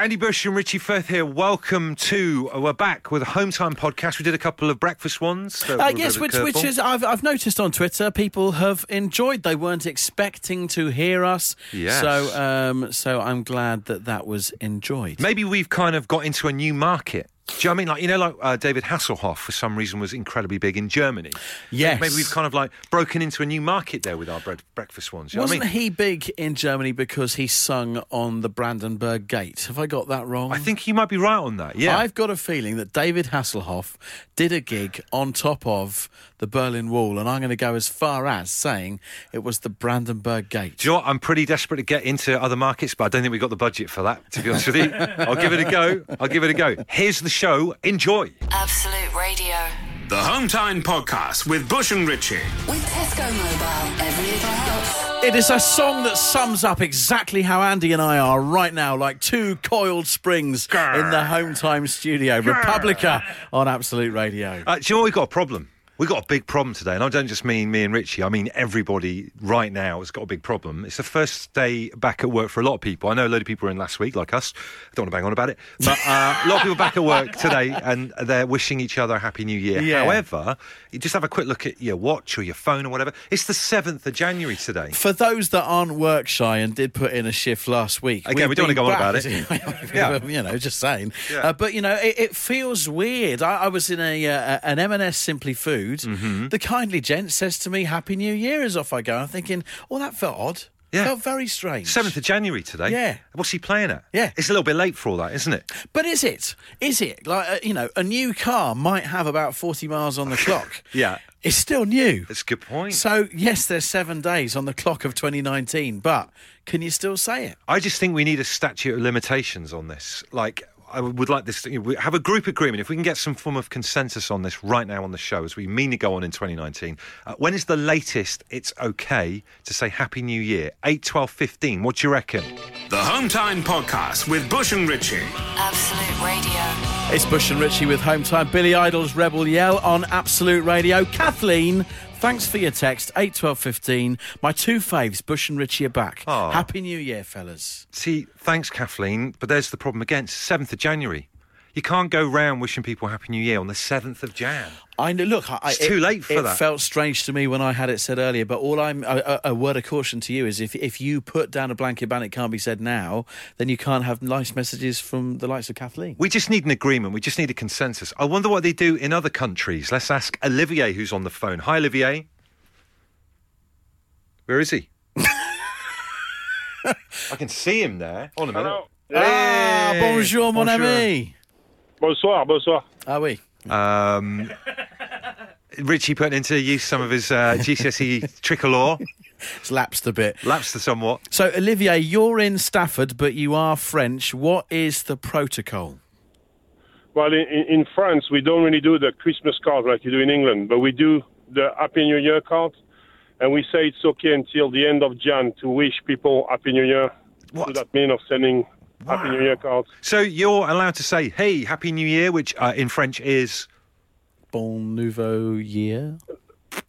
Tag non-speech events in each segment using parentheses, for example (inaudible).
Andy Bush and Richie Firth here. Welcome to. uh, We're back with a home time podcast. We did a couple of breakfast ones. were Uh, yes, which which is I've I've noticed on Twitter people have enjoyed. They weren't expecting to hear us. Yes. So um so I'm glad that that was enjoyed. Maybe we've kind of got into a new market. Do you know what I mean? Like, you know, like uh, David Hasselhoff for some reason was incredibly big in Germany. Yes. Maybe we've kind of like broken into a new market there with our bread, breakfast ones. You know what I Wasn't mean? he big in Germany because he sung on the Brandenburg Gate? Have I got that wrong? I think you might be right on that. Yeah. I've got a feeling that David Hasselhoff did a gig on top of the Berlin Wall, and I'm going to go as far as saying it was the Brandenburg Gate. Do you know what? I'm pretty desperate to get into other markets, but I don't think we've got the budget for that, to be honest with you. (laughs) I'll give it a go. I'll give it a go. Here's the show. Enjoy. Absolute Radio. The Home Time Podcast with Bush and Richie. With Tesco Mobile, every little helps. It is a song that sums up exactly how Andy and I are right now, like two coiled springs in the home time studio. Republica on Absolute Radio. Uh, do you know what? We've got a problem. We've got a big problem today. And I don't just mean me and Richie. I mean everybody right now has got a big problem. It's the first day back at work for a lot of people. I know a load of people were in last week, like us. I don't want to bang on about it. But uh, a lot of people back at work today and they're wishing each other a Happy New Year. Yeah. However, you just have a quick look at your watch or your phone or whatever. It's the 7th of January today. For those that aren't work shy and did put in a shift last week, Again, we've don't wanna go on about (laughs) yeah. you know, just saying. Yeah. Uh, but you know, it, it feels weird. I, I was in a uh, an M&S Simply Food. Mm-hmm. The kindly gent says to me, "Happy New Year." As off I go, I'm thinking, "Oh, that felt odd. Yeah. felt very strange." 7th of January today. Yeah. What's he playing at? Yeah. It's a little bit late for all that, isn't it? But is it? Is it like uh, you know, a new car might have about forty miles on the (laughs) clock. Yeah. it's still new. That's a good point. So yes, there's seven days on the clock of 2019, but can you still say it? I just think we need a statute of limitations on this. Like, I would like this. To, we have a group agreement. If we can get some form of consensus on this right now on the show, as we mean to go on in 2019, uh, when is the latest it's okay to say Happy New Year? 8, 12, 15. What do you reckon? The Hometown Podcast with Bush and Ritchie. Absolute Radio. It's Bush and Richie with Home Time. Billy Idol's Rebel Yell on Absolute Radio. Kathleen, thanks for your text. 8, 12, 15. My two faves, Bush and Richie, are back. Aw. Happy New Year, fellas. See, thanks, Kathleen, but there's the problem again. It's 7th of January. You can't go round wishing people Happy New Year on the 7th of Jan. I know. Look, I, It's it- too late for it that. It felt strange to me when I had it said earlier. But all I'm a, a, a word of caution to you is if if you put down a blanket ban, it can't be said now. Then you can't have nice messages from the likes of Kathleen. We just need an agreement. We just need a consensus. I wonder what they do in other countries. Let's ask Olivier, who's on the phone. Hi, Olivier. Where is he? (laughs) I can see him there. On a minute. Hello. Ah, bonjour, mon bonjour. ami. Bonsoir, bonsoir. Ah oui. Um, Richie putting into use some of his uh, GCSE (laughs) tricolor, It's lapsed a bit. lapsed somewhat. So, Olivier, you're in Stafford, but you are French. What is the protocol? Well, in, in France, we don't really do the Christmas card like you do in England, but we do the Happy New Year card, and we say it's okay until the end of Jan to wish people Happy New Year. What? So that means of sending Happy New Year cards. So you're allowed to say, "Hey, Happy New Year," which uh, in French is. Bon Nouveau Year.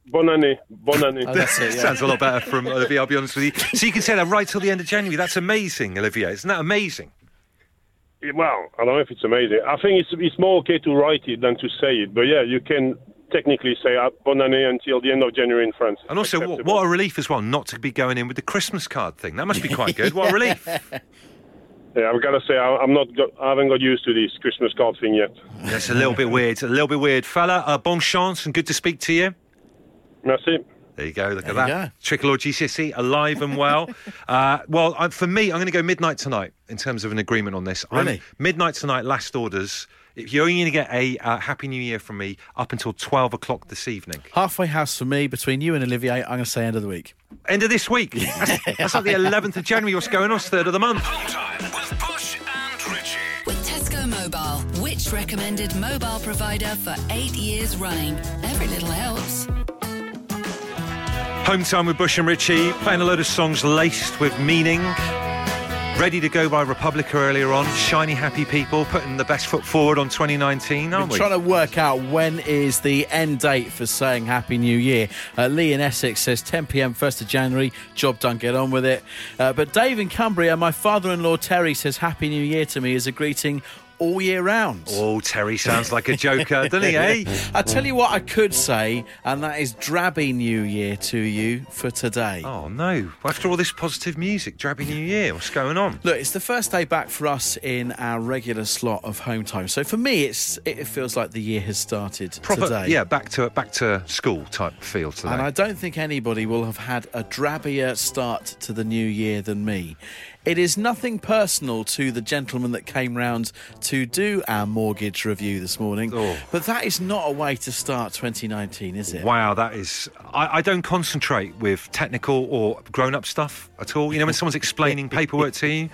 Bon année, Bon année. Oh, that's it, (laughs) yeah. Sounds a lot better from Olivier. I'll be honest with you. So you can say that right till the end of January. That's amazing, Olivier. Isn't that amazing? Well, I don't know if it's amazing. I think it's it's more okay to write it than to say it. But yeah, you can technically say bon année until the end of January in France. And also, what, what a relief as well not to be going in with the Christmas card thing. That must be quite good. What a relief. (laughs) Yeah, I've got to say I, I'm not. Got, I haven't got used to this Christmas card thing yet. That's a little bit weird. A little bit weird. Fella, uh, bon chance and good to speak to you. Merci. There you go. Look There at that. go. Tricolor GCSE, alive and well. (laughs) uh, well, I, for me, I'm going to go midnight tonight in terms of an agreement on this. I'm- Really? midnight tonight, last orders. If You're only going to get a uh, Happy New Year from me up until 12 o'clock this evening. Halfway house for me between you and Olivier. I'm going to say end of the week. End of this week. That's, that's like the 11th of January. What's going on? It's third of the month. Home Time with Bush and Richie. With Tesco Mobile, which recommended mobile provider for eight years running. Every little helps. Home time with Bush and Richie, playing a load of songs laced with meaning. Ready to go by Republica earlier on. Shiny, happy people putting the best foot forward on 2019, aren't We're we? trying to work out when is the end date for saying Happy New Year. Uh, Lee in Essex says 10 p.m. 1st of January. Job done, get on with it. Uh, but Dave in Cumbria, my father-in-law Terry says Happy New Year to me as a greeting all year round. Oh, Terry sounds like a joker, (laughs) doesn't he, eh? I tell you what I could say, and that is Drabby New Year to you for today. Oh, no. After all this positive music, Drabby New Year, what's going on? Look, it's the first day back for us in our regular slot of home time. So for me, it's it feels like the year has started Proper, today. yeah, back to back to school type feel today. And I don't think anybody will have had a drabbier start to the new year than me. It is nothing personal to the gentleman that came round to do our mortgage review this morning, Oh. but that is not a way to start 2019, is it? Wow, that is. I, I don't concentrate with technical or grown up stuff at all. You know, when someone's explaining (laughs) paperwork to you,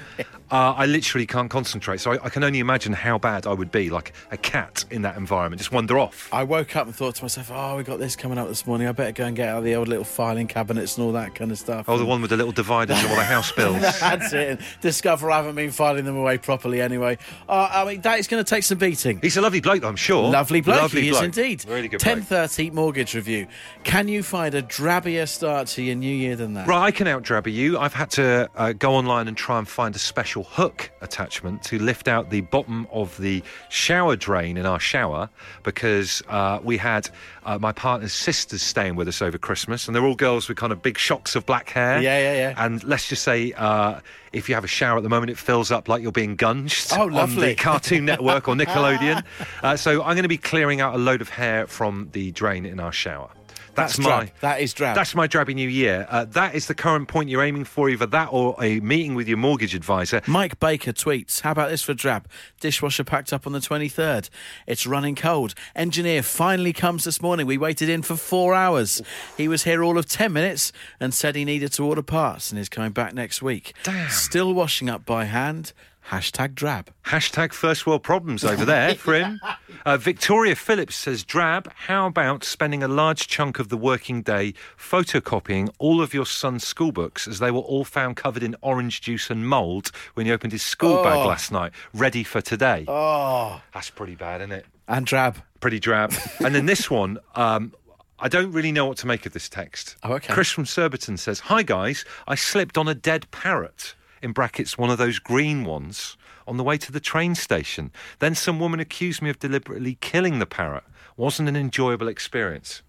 uh, I literally can't concentrate. So I, I can only imagine how bad I would be, like a cat in that environment, just wander off. I woke up and thought to myself, oh, we got this coming up this morning. I better go and get out the old little filing cabinets and all that kind of stuff. Oh, the one with the little dividers and all the house (laughs) bills. That's it. And discover I haven't been filing them away properly anyway. Uh, I mean, that is going to take some beating. He's a lovely bloke, I'm sure. Lovely bloke, Lovely he is indeed. Really good Ten bloke. mortgage review. Can you find a drabbier start to your new year than that? Right, I can outdrabby you. I've had to uh, go online and try and find a special hook attachment to lift out the bottom of the shower drain in our shower because uh, we had uh, my partner's sisters staying with us over Christmas, and they're all girls with kind of big shocks of black hair. Yeah, yeah, yeah. And let's just say, uh, if you have a shower at the moment, it fills up like you're being gunged Oh, on lovely. the (laughs) Cartoon Network or Nickelodeon. Uh, so I'm going to be clearing out a load of hair from the drain in our shower. That's, That's my. That is drab. That's my drabby new year. Uh, that is the current point you're aiming for, either that or a meeting with your mortgage advisor. Mike Baker tweets, How about this for drab? Dishwasher packed up on the 23rd. It's running cold. Engineer finally comes this morning. We waited in for four hours. He was here all of 10 minutes and said he needed to order parts and is coming back next week. Damn. Still washing up by hand. Hashtag drab. Hashtag first world problems over there (laughs) for him. Uh, Victoria Phillips says, Drab, how about spending a large chunk of the working day photocopying all of your son's school books as they were all found covered in orange juice and mould when he opened his school bag Oh. last night, ready for today? Oh. That's pretty bad, isn't it? And drab. Pretty drab. and then this one, um, I don't really know what to make of this text. Oh, okay. Chris from Surbiton says, Hi guys, I slipped on a dead parrot, in brackets, one of those green ones, on the way to the train station. Then some woman accused me of deliberately killing the parrot. Wasn't an enjoyable experience.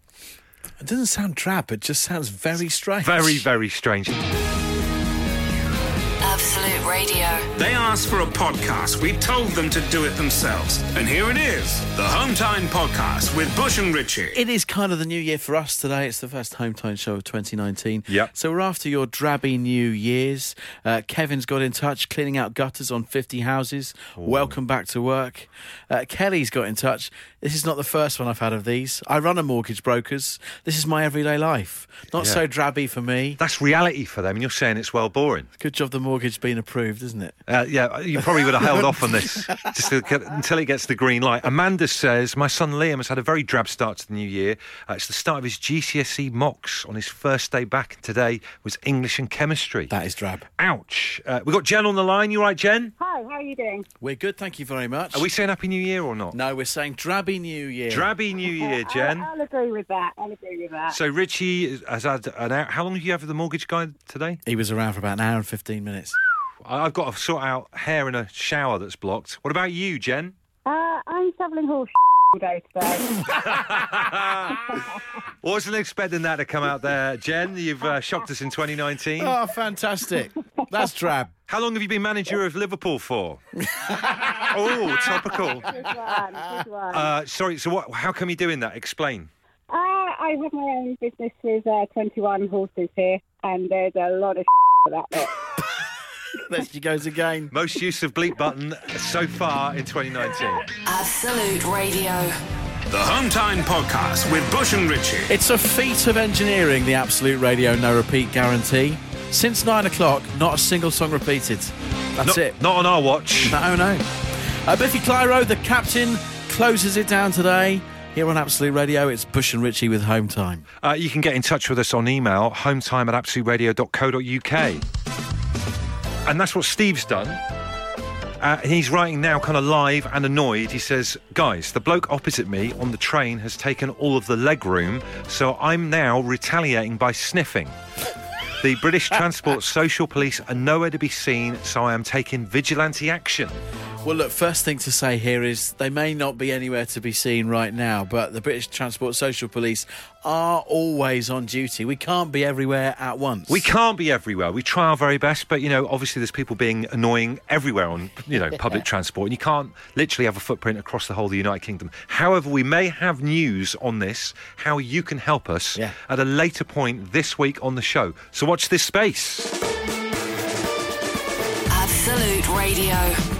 It doesn't sound drab, it just sounds very strange. Very, very strange. Absolute Radio. They asked for a podcast. We told them to do it themselves. And here it is the Home Time Podcast with Bush and Richie. It is kind of the new year for us today. It's the first home time show of 2019. Yep. So we're after your drabby New Year's. Uh, Kevin's got in touch, cleaning out gutters on 50 houses. Welcome back to work. Uh, Kelly's got in touch. This is not the first one I've had of these. I run a mortgage brokers. This is my everyday life. Not Yeah. so drabby for me. That's reality for them, and you're saying it's well boring. Good job the mortgage being approved, isn't it? Uh, yeah, you probably would have held off on this just get, until it gets the green light. Amanda says, My son Liam has had a very drab start to the new year. Uh, it's the start of his GCSE mocks on his first day back. and Today was English and chemistry. That is drab. Ouch. Uh, we've got Jen on the line. You right, Jen? Hi, how are you doing? We're good, thank you very much. Are we saying Happy New Year or not? No, we're saying drabby New Year. Drabby New Year, Jen. I'll, I'll agree with that. I'll agree with that. So Richie has had an hour. How long do you have for the mortgage guy today? he was around for about an hour and 15 minutes. I- I've got to sort out hair in a shower that's blocked. What about you, Jen? uh, I'm shoveling horse (laughs) all day today. (laughs) Wasn't expecting that to come out there, Jen. You've uh, shocked us in 2019. Oh, fantastic. That's drab. How long have you been manager of Liverpool for? (laughs) oh, topical. good one, good one. Uh, sorry, so what? How come you're doing that? Explain. uh, I have my own business with uh, 21 horses here, and there's a lot of for that lot. (laughs) There she goes again. Most use of bleep button so far in 2019. Absolute Radio. The Home Time Podcast with Bush and Richie. It's a feat of engineering, the Absolute Radio no repeat guarantee. Since nine o'clock, not a single song repeated. That's Not, it. not on our watch. No, no. Uh, Biffy Clyro, the captain, closes it down today. Here on Absolute Radio, it's Bush and Richie with Home Time. Uh, you can get in touch with us on email, hometime at absoluteradio.co.uk. And that's what Steve's done. Uh, he's writing now, kind of live and annoyed. He says, Guys, the bloke opposite me on the train has taken all of the leg room, so I'm now retaliating by sniffing. The British (laughs) Transport Social Police are nowhere to be seen, so I am taking vigilante action. Well, look, first thing to say here is they may not be anywhere to be seen right now, but the British Transport Social Police are always on duty. We can't be everywhere at once. We can't be everywhere. We try our very best, but you know, obviously, there's people being annoying everywhere on you know public (laughs) transport, and you can't literally have a footprint across the whole of the United Kingdom. However, we may have news on this, how you can help us Yeah. at a later point this week on the show. So watch this space. Absolute Radio.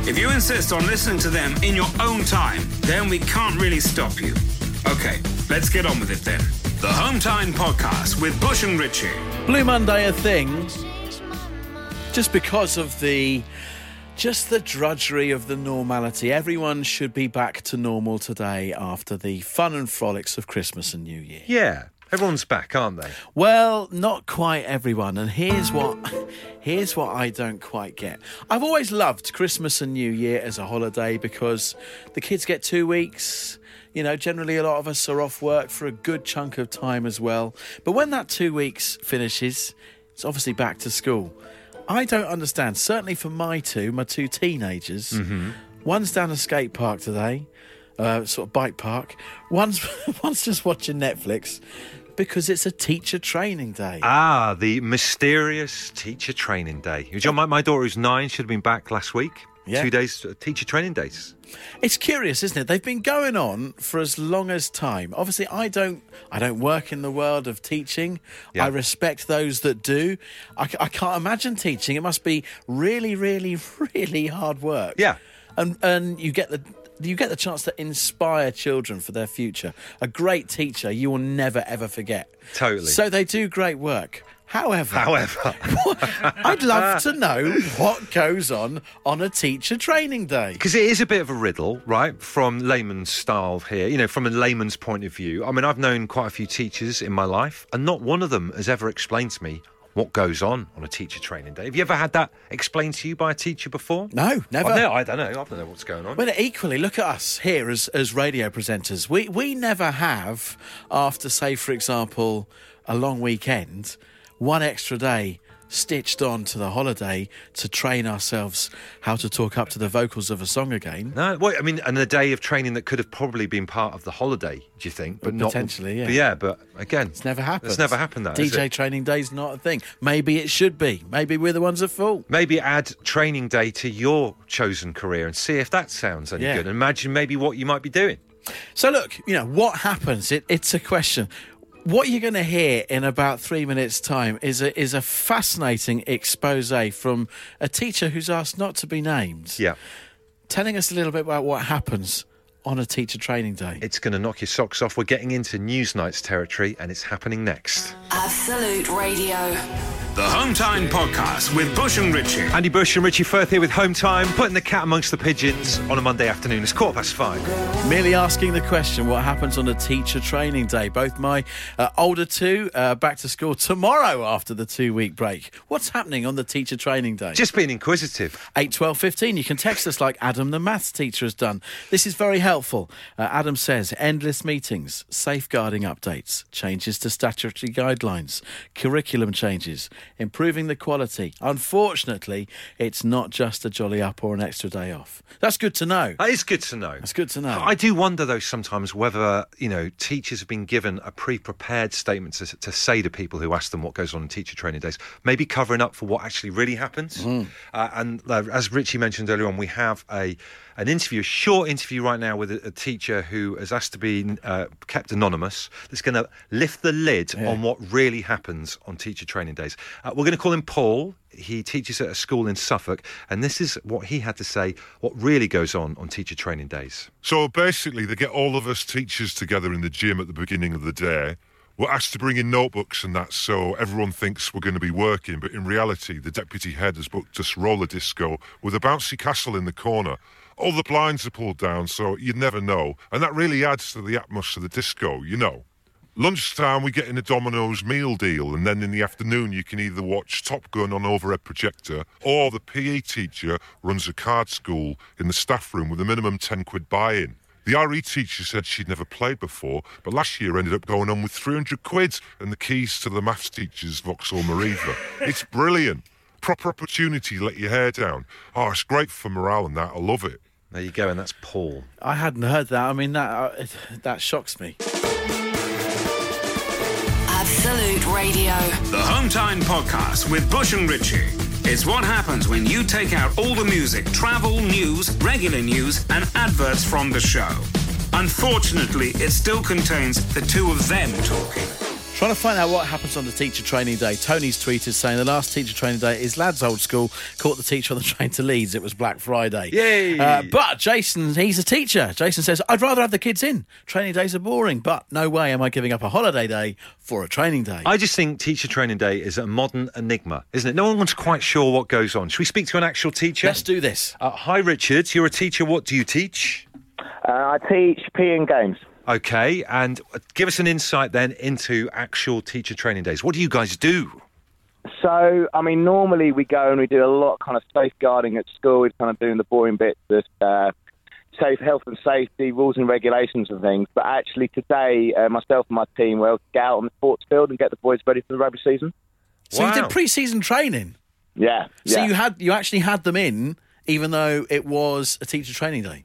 If you insist on listening to them in your own time, then we can't really stop you. Okay, let's get on with it then. The Home Time Podcast with Bush and Richie. Blue Monday a thing just because of the just the drudgery of the normality. Everyone should be back to normal today after the fun and frolics of Christmas and New Year. Yeah, everyone's back, aren't they? Well, not quite everyone, and here's what here's what I don't quite get. I've always loved Christmas and New Year as a holiday because the kids get 2 weeks. You know, generally a lot of us are off work for a good chunk of time as well. But when that 2 weeks finishes, it's obviously back to school. I don't understand. Certainly for my two, my two teenagers, one's down a skate park today, uh, sort of bike park. One's (laughs) one's just watching Netflix because it's a teacher training day. Ah, the mysterious teacher training day. You know, my, my daughter who's nine should have been back last week. Yeah. Two days uh, teacher training days. It's curious, isn't it? They've been going on for as long as time. Obviously, I don't. I don't work in the world of teaching. Yeah. I respect those that do. I can't imagine teaching. It must be really, really, (laughs) really hard work. Yeah. and and you get the. You get the chance to inspire children for their future. A great teacher you will never ever forget. Totally. So they do great work. However, However, (laughs) I'd love to know what goes on on a teacher training day. because it is a bit of a riddle, right? From layman's style here, you know, from a layman's point of view. I mean, I've known quite a few teachers in my life, and not one of them has ever explained to me what goes on on a teacher training day. Have you ever had that explained to you by a teacher before? No, never. I've I don't know. I don't know what's going on. Well, equally, look at us here as, as radio presenters. We we never have, after say, for example, a long weekend, one extra day stitched on to the holiday to train ourselves how to talk up to the vocals of a song again. No, well, I mean, and a day of training that could have probably been part of the holiday. Do you think? But not Potentially, yeah. But yeah, but again, It's never happened. It's never happened. That DJ training day's not a thing. Maybe it should be. Maybe we're the ones at fault. Maybe add training day to your chosen career and see if that sounds any Yeah. good. Imagine maybe what you might be doing. So look, you know what happens. It, it's a question. What you're going to hear in about three minutes' time is a is a fascinating expose from a teacher who's asked not to be named, Yeah, telling us a little bit about what happens on a teacher training day. it's going to knock your socks off. We're getting into news nights territory, and it's happening next. Absolute Radio. The Home Time Podcast with Bush and Richie. Andy Bush and Richie Firth here with Home Time, putting the cat amongst the pigeons on a Monday afternoon. It's quarter past five. Merely asking the question, what happens on a teacher training day? Both my uh, older two uh, back to school tomorrow after the two week break. What's happening on the teacher training day? Just being inquisitive. 8 12 15. You can text us like Adam, the maths teacher, has done. This is very helpful. Uh, Adam says endless meetings, safeguarding updates, changes to statutory guidelines, curriculum changes, improving the quality. Unfortunately, it's not just a jolly up or an extra day off. That's good to know. That is good to know. That's good to know. I do wonder, though, sometimes whether you know teachers have been given a pre-prepared statement to, to say to people who ask them what goes on in teacher training days, maybe covering up for what actually really happens. Mm-hmm. Uh, and uh, as Richie mentioned earlier on, we have a an interview, a short interview right now with a, a teacher who has asked to be uh, kept anonymous. That's going to lift the lid on what really happens on teacher training days. Uh, we're going to call him Paul. He teaches at a school in Suffolk, and this is what he had to say. What really goes on on teacher training days? So basically, they get all of us teachers together in the gym at the beginning of the day. We're asked to bring in notebooks and that, so everyone thinks we're going to be working. But in reality, the deputy head has booked us roller disco with a bouncy castle in the corner. All the blinds are pulled down, so you'd never know. And that really adds to the atmosphere of the disco, you know. Lunchtime, we get in a Domino's meal deal, and then in the afternoon, you can either watch Top Gun on overhead projector, or the PE teacher runs a card school in the staff room with a minimum 10 quid buy in. The RE teacher said she'd never played before, but last year ended up going on with 300 quid and the keys to the maths teacher's Vauxhall Meriva. It's brilliant. Proper opportunity to let your hair down. Oh, it's great for morale and that. I love it. There you go, and that's Paul. I hadn't heard that. I mean, that uh, (sighs) that shocks me. Absolute Radio. The Home Time Podcast with Bush and Richie. It's what happens when you take out all the music, travel, news, regular news, and adverts from the show. Unfortunately, it still contains the two of them talking. Trying to find out what happens on the teacher training day. Tony's tweeted saying the last teacher training day is lads old school. Caught the teacher on the (laughs) train to Leeds. It was Black Friday. Yay! Uh, but Jason, he's a teacher. Jason says, I'd rather have the kids in. Training days are boring, but no way am I giving up a holiday day for a training day. I just think Teacher Training Day is a modern enigma, isn't it? No one's quite sure what goes on. Should we speak to an actual teacher? Let's do this. Uh, hi, Richard. You're a teacher. What do you teach? Uh, I teach PE and games. Okay, and give us an insight then into actual teacher training days. What do you guys do? So, I mean, normally we go and we do a lot of kind of safeguarding at school. We're kind of doing the boring bits, the uh, safe health and safety, rules and regulations and things. But actually, today, uh, myself and my team will go out on the sports field and get the boys ready for the rugby season. So you did pre-season training. Yeah. So yeah. you had you actually had them in, even though it was a teacher training day.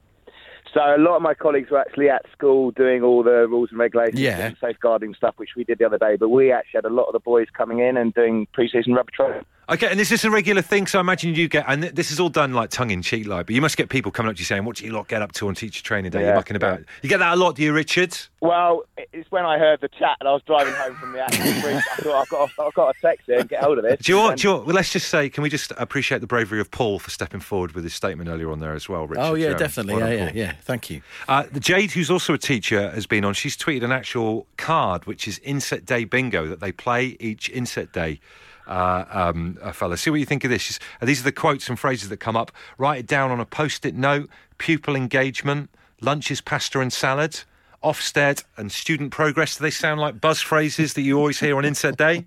So a lot of my colleagues were actually at school doing all the rules and regulations Yeah. and safeguarding stuff, which we did the other day. But we actually had a lot of the boys coming in and doing pre-season rugby training. Okay, and this is this a regular thing? So I imagine you get, and this is all done like tongue in cheek, like, but you must get people coming up to you saying, "What do you lot get up to on teacher training day?" You're Yeah, mucking about. You get that a lot, do you, Richard? Well, it's when I heard the chat and I was driving home from the actual (laughs) brief. I thought I've got, I've got a text here and get hold of this. Do you want? And- Do you want well, let's just say, can we just appreciate the bravery of Paul for stepping forward with his statement earlier on there as well, Richard? Oh yeah, Um, definitely. well Yeah, yeah, Paul. yeah. Thank you. Uh, the Jade, who's also a teacher, has been on. She's tweeted an actual card, which is Inset Day Bingo, that they play each Inset Day. Uh, um, uh, fella, see what you think of this. Uh, these are the quotes and phrases that come up. Write it down on a post-it note. Pupil engagement, lunches, pasta and salad, Ofsted and student progress. Do they sound like buzz phrases that you always hear on Inset Day?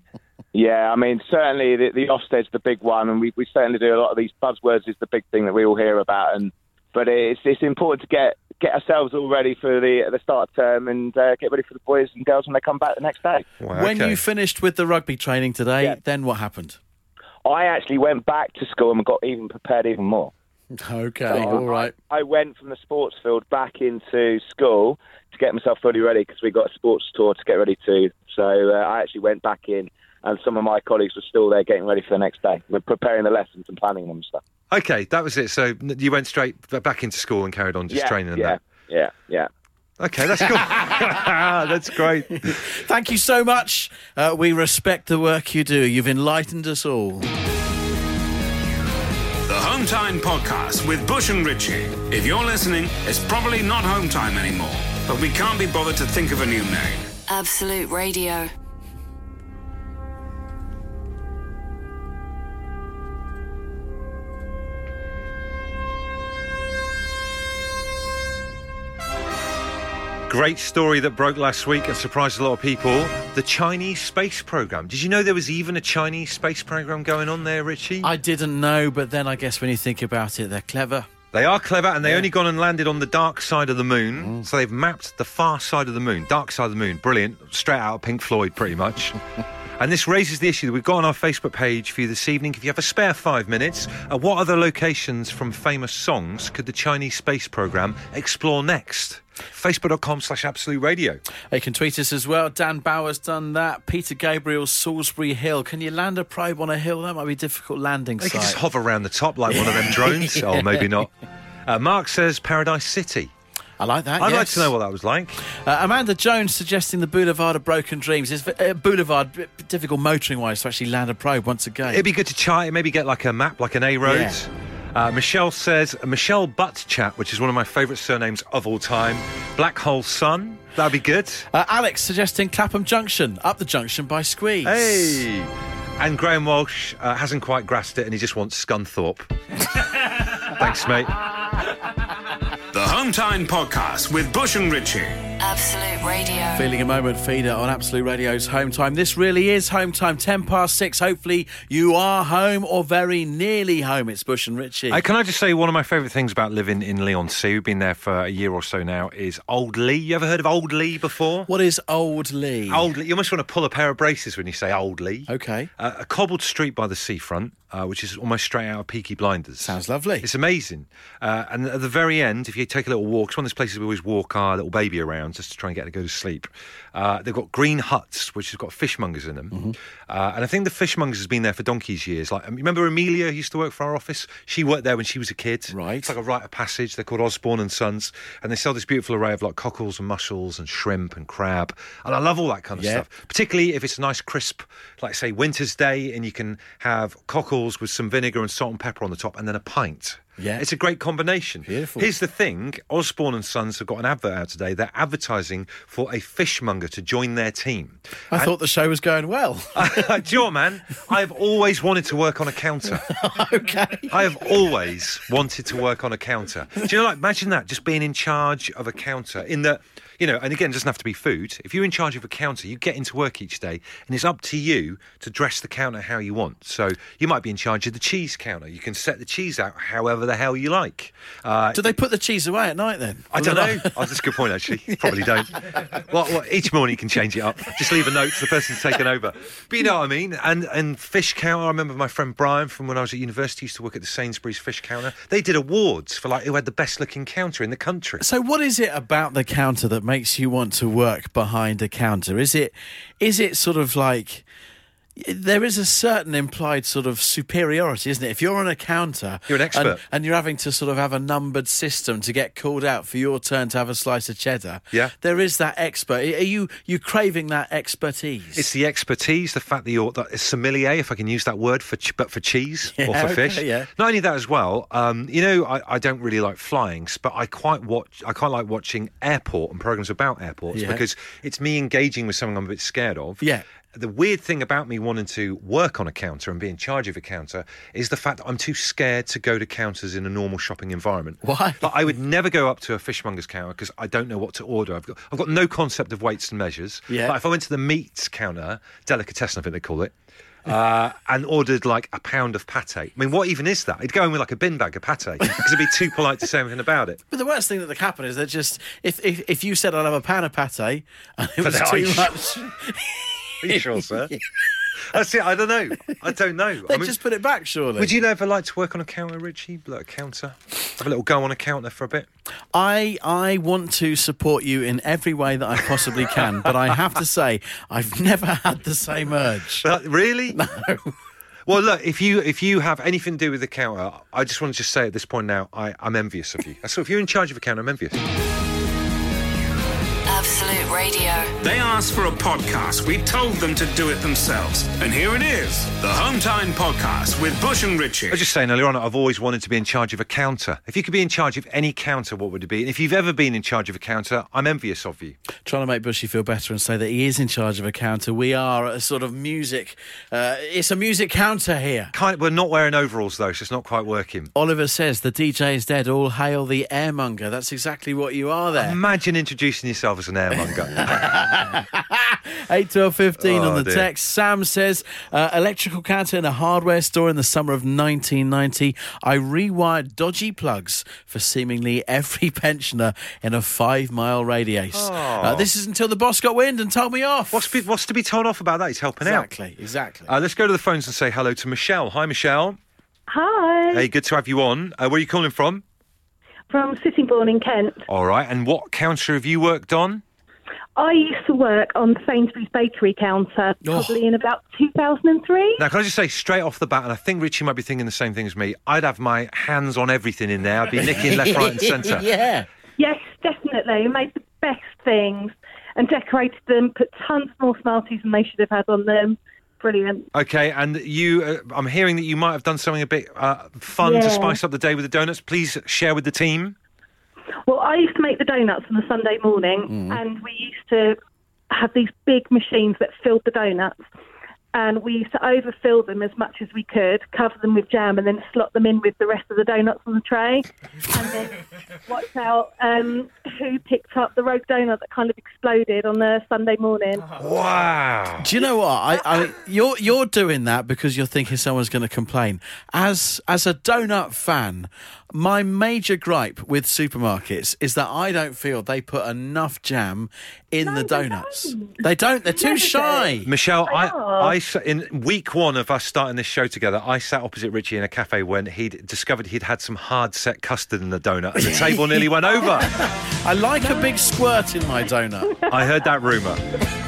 Yeah, I mean, certainly the, the Ofsted's the big one, and we, we certainly do a lot of these buzzwords. Is the big thing that we all hear about, and but it's it's important to get get ourselves all ready for the the start of term and uh, get ready for the boys and girls when they come back the next day. Wow, When you finished with the rugby training today, Yeah. then what happened? I actually went back to school and got even prepared even more. Okay, So all right. I, I went from the sports field back into school to get myself fully ready because we got a sports tour to get ready to. So uh, I actually went back in, and some of my colleagues were still there getting ready for the next day. We're preparing the lessons and planning them and stuff. Okay, that was it. So you went straight back into school and carried on just yeah, training yeah, that. yeah, yeah. Okay, that's cool. (laughs) (laughs) that's great. (laughs) Thank you so much. Uh, we respect the work you do. You've enlightened us all. The Home Time Podcast with Bush and Richie. If you're listening, it's probably not Home Time anymore, but we can't be bothered to think of a new name. Absolute Radio. Great story that broke last week and surprised a lot of people. The Chinese space program. Did you know there was even a Chinese space program going on there, Richie? I didn't know, but then I guess when you think about it, they're clever. They are clever, and they only gone and landed on the dark side of the moon. So they've mapped the far side of the moon, dark side of the moon. Brilliant, straight out of Pink Floyd, pretty much. (laughs) and this raises the issue that we've got on our Facebook page for you this evening. If you have a spare five minutes, uh, what other locations from famous songs could the Chinese space program explore next? Facebook.com slash Absolute Radio. You can tweet us as well. Dan Bauer's done that. Peter Gabriel's Solsbury Hill. Can you land a probe on a hill? That might be a difficult landing They site. just hover around the top like one of them (laughs) drones. Oh, maybe not. Uh, Mark says Paradise City. I like that. I'd like to know what that was like. Uh, Amanda Jones suggesting the Boulevard of Broken Dreams. Is uh, Boulevard difficult motoring wise to actually land a probe once again? It'd be good to chart, maybe get like a map, like an A road. Yeah. Uh, Michelle says Michelle Butt Chat, which is one of my favourite surnames of all time. Black Hole Sun, that'd be good. Uh, Alex suggesting Clapham Junction, up the junction by Squeeze. Hey! And Graham Walsh uh, hasn't quite grasped it and he just wants Scunthorpe. (laughs) Thanks, mate. The Home Time Podcast with Bush and Richie. Absolute Radio. Feeling a moment feeder on Absolute Radio's home time. This really is home time, 10 past 6. Hopefully, you are home or very nearly home. It's Bush and Richie. Hey, can I just say one of my favourite things about living in Leigh-on-Sea, been there for a year or so now, is Old Leigh. You ever heard of Old Leigh before? what is Old Leigh? Old Leigh. You almost want to pull a pair of braces when you say Old Leigh. Okay. Uh, a cobbled street by the seafront, uh, which is almost straight out of Peaky Blinders. Sounds lovely. It's amazing. Uh, and at the very end, if you take a little walk, it's one of those places we always walk our little baby around just to try and get her to go to sleep. Uh, they've got green huts, which has got fishmongers in them. Mm-hmm. Uh, and I think the fishmongers has been there for donkey's years. Like, um, remember Amelia who used to work for our office? She worked there when she was a kid. Right. It's like a rite of passage. They're called Osborne and Sons. And they sell this beautiful array of like cockles and mussels and shrimp and crab. And I love all that kind of Yeah. stuff particularly if it's a nice crisp, like say winter's day, and you can have cockles with some vinegar and salt and pepper on the top, and then a pint. Yeah. it's a great combination. Beautiful. Here's the thing: Osborne and Sons have got an advert out today. They're advertising for a fishmonger to join their team. I thought the show was going well. (laughs) Do you know man? I've always wanted to work on a counter. (laughs) okay. I have always wanted to work on a counter. Do you know, like, imagine that, just being in charge of a counter. In the, you know, and again, it doesn't have to be food. If you're in charge of a counter, you get into work each day, and it's up to you to dress the counter how you want. So you might be in charge of the cheese counter. You can set the cheese out however the hell you like. Uh, Do they put the cheese away at night then? I don't know. Oh, that's a good point, actually. (laughs) Probably don't. Well, well, each morning you can change it up. Just leave a note to the person who's taken over. But you know what I mean? And and fish counter, I remember my friend Brian from when I was at university used to work at the Sainsbury's fish counter. They did awards for like who had the best looking counter in the country. So, what is it about the counter that makes you want to work behind a counter? Is it, is it sort of like there is a certain implied sort of superiority, isn't it? If you're on a counter, You're an expert. and, and you're having to sort of have a numbered system to get called out for your turn to have a slice of cheddar. Yeah. there is that expert. Are you you craving that expertise? It's the expertise, the fact that you're that is sommelier, if I can use that word for ch- but for cheese (laughs) or for okay, fish. yeah. Not only that as well. Um, you know, I, I don't really like flying, but I quite watch. I quite like watching airport and programs about airports Yeah. because it's me engaging with something I'm a bit scared of. Yeah. The weird thing about me wanting to work on a counter and be in charge of a counter is the fact that I'm too scared to go to counters in a normal shopping environment. Why? Like, I would never go up to a fishmonger's counter because I don't know what to order. I've got, I've got no concept of weights and measures. Yeah. Like, if I went to the meats counter, delicatessen, I think they call it, uh, and ordered like a pound of pate. I mean, what even is that? He'd go in with like a bin bag of pate because it'd be too polite to say anything about it. But the worst thing that could happen is that just if if, if you said I'd have a pound of pate and it was too much, (laughs) Are you sure, sir? (laughs) That's it. Uh, I don't know. I don't know. (laughs) they I mean, just put it back. Surely. would you ever like to work on a counter, Richie? Like a counter? Have a little go on a counter for a bit? I I want to support you in every way that I possibly can, but I have to say I've never had the same urge. But really? (laughs) No. Well, look, if you if you have anything to do with the counter, I just want to just say at this point now, I, I'm envious of you. So if you're in charge of a counter, I'm envious. Absolute Radio. They asked for a podcast. We told them to do it themselves. And here it is the Home Time Podcast with Bush and Richie. I was just saying earlier on, I've always wanted to be in charge of a counter. If you could be in charge of any counter, what would it be? And if you've ever been in charge of a counter, I'm envious of you. Trying to make Bushy feel better and say that he is in charge of a counter. We are a sort of music. Uh, it's a music counter here. Kind we're not wearing overalls though, so it's not quite working. Oliver says the DJ is dead. All hail the airmonger. That's exactly what you are there. Imagine introducing yourself as an airmonger. (laughs) 8 12 15 Oh, on the dear. text. Sam says, uh, electrical counter in a hardware store in the summer of 1990. I rewired dodgy plugs for seemingly every (laughs) pensioner in a five mile radius. Uh, this is until the boss got wind and told me off. what's, be, what's to be told off about that? He's helping out. exactly, exactly. Uh, let's go to the phones and say hello to Michelle. Hi, Michelle. Hi, Hey, good to have you on. Uh, where are you calling from? from Sittingbourne in Kent. All right. And what counter have you worked on? I used to work on the Sainsbury's bakery counter, Oh. probably in about 2003. Now, can I just say straight off the bat, and I think Richie might be thinking the same thing as me, I'd have my hands on everything in there. I'd be nicking left, right, and centre. (laughs) yeah. Yes, definitely. We made the best things and decorated them, put tons more Smarties than they should have had on them. Brilliant. Okay, and you, uh, I'm hearing that you might have done something a bit uh, fun to spice up the day with the donuts. Please share with the team. Well, I used to make the donuts on a Sunday morning, and we used to have these big machines that filled the donuts. and we used to overfill them as much as we could, cover them with jam, and then slot them in with the rest of the donuts on the tray. and then watch out um, who picked up the rogue donut that kind of exploded on the Sunday morning. Wow. Do you know what? I, I you're you're doing that because you're thinking someone's going to complain. As as a donut fan, my major gripe with supermarkets is that I don't feel they put enough jam in No, the they donuts. don't. They don't. They're too shy. Michelle, I, are. I, in week one of us starting this show together, I sat opposite Richie in a cafe when he'd discovered he'd had some hard set custard in the donut, and the (laughs) table nearly went over. I like a big squirt in my donut. I heard that rumour.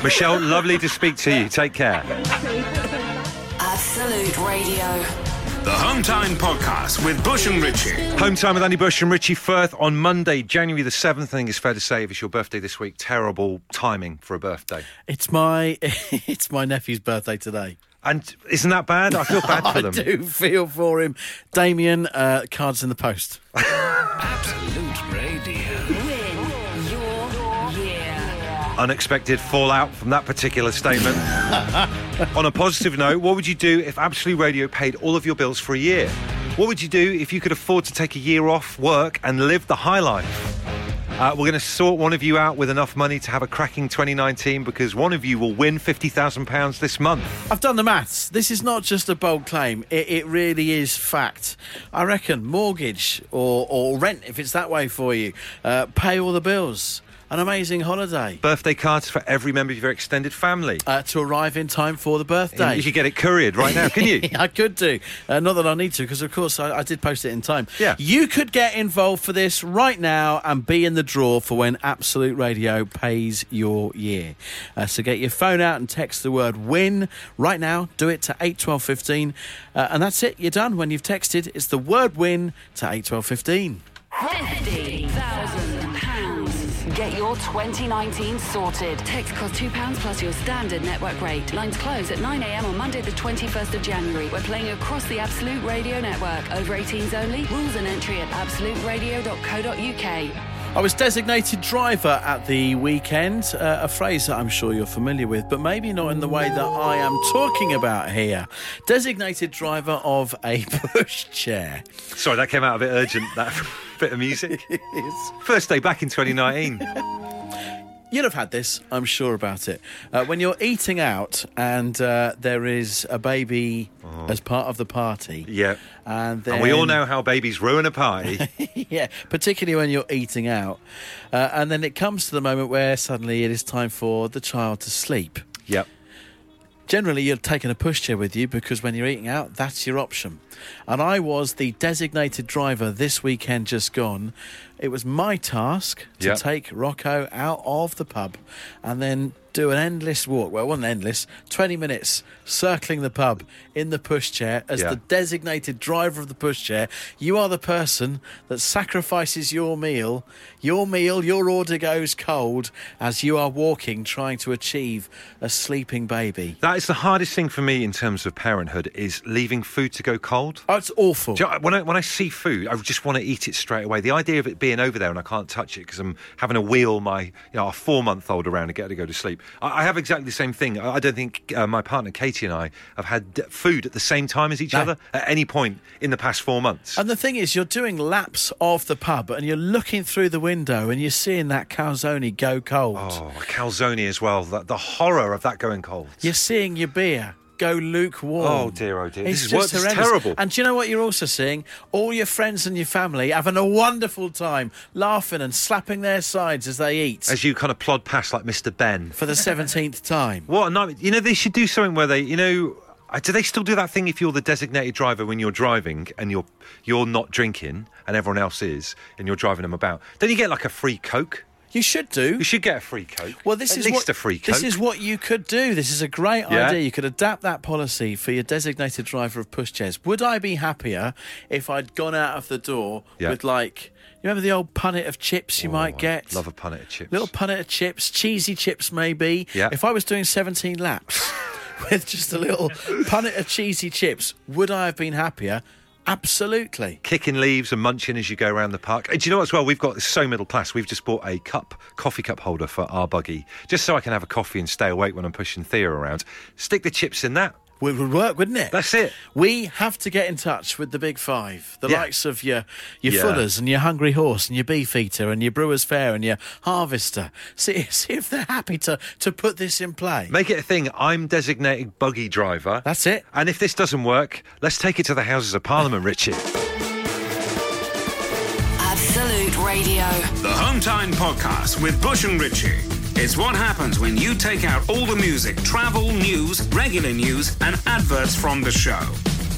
Michelle, lovely to speak to you. Take care. Absolute Radio. The Home Time Podcast with Bush and Richie. Home time with Andy Bush and Richie Firth on Monday, January the 7th. I think it's fair to say if it's your birthday this week, terrible timing for a birthday. It's my (laughs) it's my nephew's birthday today. And isn't that bad? I feel bad (laughs) for them. I do feel for him. Damien, uh, cards in the post. (laughs) Absolute Radio. Win your year. Unexpected fallout from that particular statement. On a positive note, what would you do if Absolute Radio paid all of your bills for a year? What would you do if you could afford to take a year off work and live the high life? Uh, we're going to sort one of you out with enough money to have a cracking 2019 because one of you will win £50,000 this month. I've done the maths. This is not just a bold claim. It, it really is fact. I reckon mortgage or, or rent, if it's that way for you, uh, pay all the bills. An amazing holiday Birthday cards for every member of your extended family. uh, to arrive in time for the birthday. You could get it couriered right now, can you? (laughs) I could do. Uh, not that I need to, because of course I, I did post it in time. Yeah. You could get involved for this right now and be in the draw for when Absolute Radio pays your year. Uh, so get your phone out and text the word win right now. Do it to 81215. Uh, and that's it. You're done. When you've texted, it's the word win to 81215. £50,000. Get your 2019 sorted. Text costs £2 plus your standard network rate. Lines close at 9am on Monday, the 21st of January. We're playing across the Absolute Radio network. Over 18s only. Rules and entry at absoluteradio.co.uk. I was designated driver at the weekend, uh, a phrase that I'm sure you're familiar with, but maybe not in the way that I am talking about here. Designated driver of a (laughs) pushchair. Sorry, that came out a bit urgent, that (laughs) bit of music. (laughs) First day back in 2019. You'd have had this, I'm sure about it. Uh, when you're eating out and uh, there is a baby as part of the party. Yeah. And, then, And we all know how babies ruin a party. (laughs) yeah, particularly when you're eating out. Uh, and then it comes to the moment where suddenly it is time for the child to sleep. yep. Generally, you're taking a pushchair with you because when you're eating out, that's your option. And I was the designated driver this weekend just gone. It was my task to Yeah. take Rocco out of the pub and then do an endless walk. Well, it wasn't endless, 20 minutes circling the pub in the pushchair as Yeah. the designated driver of the pushchair. You are the person that sacrifices your meal. Your meal, your order goes cold as you are walking trying to achieve a sleeping baby. That is the hardest thing for me in terms of parenthood is leaving food to go cold. Oh, it's awful. You know, when I when I see food, I just want to eat it straight away. The idea of it being over there and I can't touch it because I'm having to wheel my you know a four month old around to get her to go to sleep. I, I have exactly the same thing. I, I don't think uh, my partner Katie and I have had d- food at the same time as each No. other at any point in the past four months. And the thing is, you're doing laps of the pub and you're looking through the window and you're seeing that calzone go cold. oh, calzone as well. The, the horror of that going cold. You're seeing your beer go lukewarm. Oh, dear, oh, dear. It's This is just what- this is horrendous. terrible. And do you know what you're also seeing? All your friends and your family having a wonderful time, laughing and slapping their sides as they eat As you kind of plod past like Mr. Benn. for the 17th time. What a nightmare. You know, they should do something where they, you know, uh, do they still do that thing if you're the designated driver when you're driving and you're you're not drinking and everyone else is and you're driving them about? Don't you get like a free Coke? You should do. You should get a free Coke. Well, this At is least what a free Coke. this is what you could do. This is a great Yeah. idea. You could adapt that policy for your designated driver of pushchairs. Would I be happier if I'd gone out of the door Yeah. with like you remember the old punnet of chips you oh, might get? Love a punnet of chips. little punnet of chips, cheesy chips maybe. Yeah. If I was doing 17 laps (laughs) with just a little (laughs) punnet of cheesy chips, would I have been happier? Absolutely. Kicking leaves and munching as you go around the park. And do you know what, as well? We've got so middle class. We've just bought a cup, coffee cup holder for our buggy, just so I can have a coffee and stay awake when I'm pushing Thea around. Stick the chips in that. It would work, wouldn't it? That's it. We have to get in touch with the big five, the Yeah. likes of your your Yeah. Fullers and your Hungry Horse and your Beefeater and your Brewers Fayre and your Harvester. See, (laughs) see if they're happy to, to put this in play. Make it a thing. I'm designated buggy driver. That's it. And if this doesn't work, let's take it to the Houses of Parliament, Richie. Absolute Radio. The Home Time Podcast with Bush and Richie. It's what happens when you take out all the music, travel, news, regular news, and adverts from the show.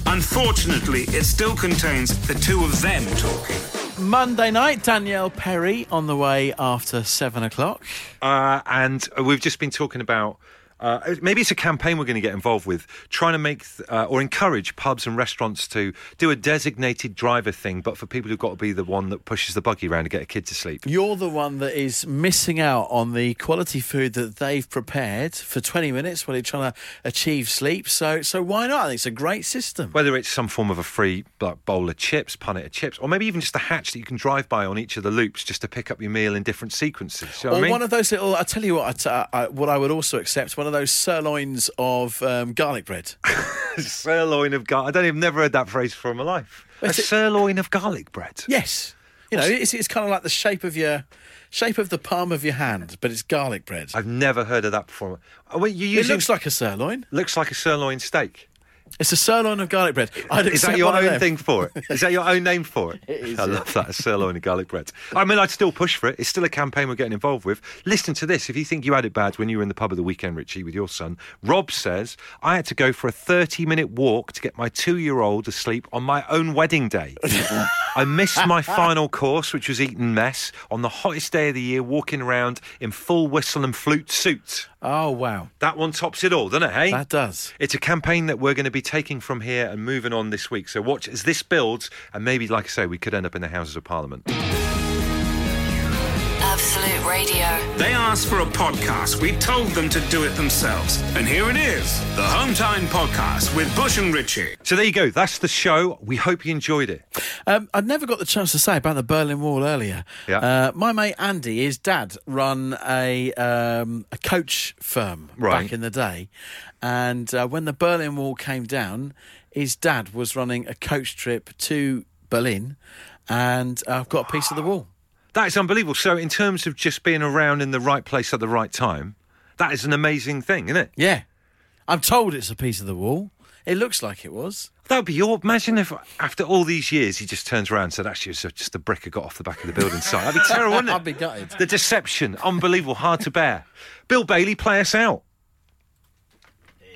Unfortunately, it still contains the two of them talking. Monday night, Danielle Perry on the way after seven o'clock. Uh, and we've just been talking about. Uh, maybe it's a campaign we're going to get involved with, trying to make uh, or encourage pubs and restaurants to do a designated driver thing, but for people who've got to be the one that pushes the buggy around to get a kid to sleep. You're the one that is missing out on the quality food that they've prepared for 20 minutes while you're trying to achieve sleep. So, so why not? I think it's a great system. Whether it's some form of a free like, bowl of chips, punnet of chips, or maybe even just a hatch that you can drive by on each of the loops just to pick up your meal in different sequences. You know or I mean? one of those little. I tell you what. I t- I, I, what I would also accept one of those sirloins of um, garlic bread. (laughs) sirloin of garlic. I don't even never heard that phrase before in my life. A it- sirloin of garlic bread. yes, you know, it's, it's kind of like the shape of your shape of the palm of your hand, but it's garlic bread. I've never heard of that before. You it looks like a sirloin. looks like a sirloin steak. It's a sirloin of garlic bread. I'd Is that your own thing for it? Is that your own name for it? (laughs) It is, I love that, a sirloin of garlic bread. I mean, I'd still push for it. It's still a campaign we're getting involved with. Listen to this. If you think you had it bad when you were in the pub of the weekend, Richie, with your son, Rob says, I had to go for a 30 minute walk to get my two year old asleep on my own wedding day. (laughs) I missed my final course, which was Eton mess, on the hottest day of the year, walking around in full whistle and flute suit. Oh wow, That one tops it all, doesn't it, hey? that does. It's a campaign that we're going to taking from here and moving on this week. So watch as this builds, and maybe, like I say, we could end up in the Houses of Parliament. Absolute Radio. They asked for a podcast. We told them to do it themselves. And here it is the Home Time Podcast with Bush and Richie. So there you go. That's the show. We hope you enjoyed it. Um, I'd never got the chance to say about the Berlin Wall earlier. Yeah. Uh, my mate Andy, his dad, run a um, a coach firm Right. back in the day, and uh, when the Berlin Wall came down, his dad was running a coach trip to Berlin, and I've got a piece of the wall. That is unbelievable. So, in terms of just being around in the right place at the right time, that is an amazing thing, isn't it? Yeah, I'm told it's a piece of the wall. It looks like it was. That would be your. Imagine if after all these years he just turns around and said, "Actually, it's just a brick I got off the back of the building site." That'd be (laughs) terrible, wouldn't it? I'd be gutted. The deception, unbelievable, hard to bear. Bill Bailey, play us out.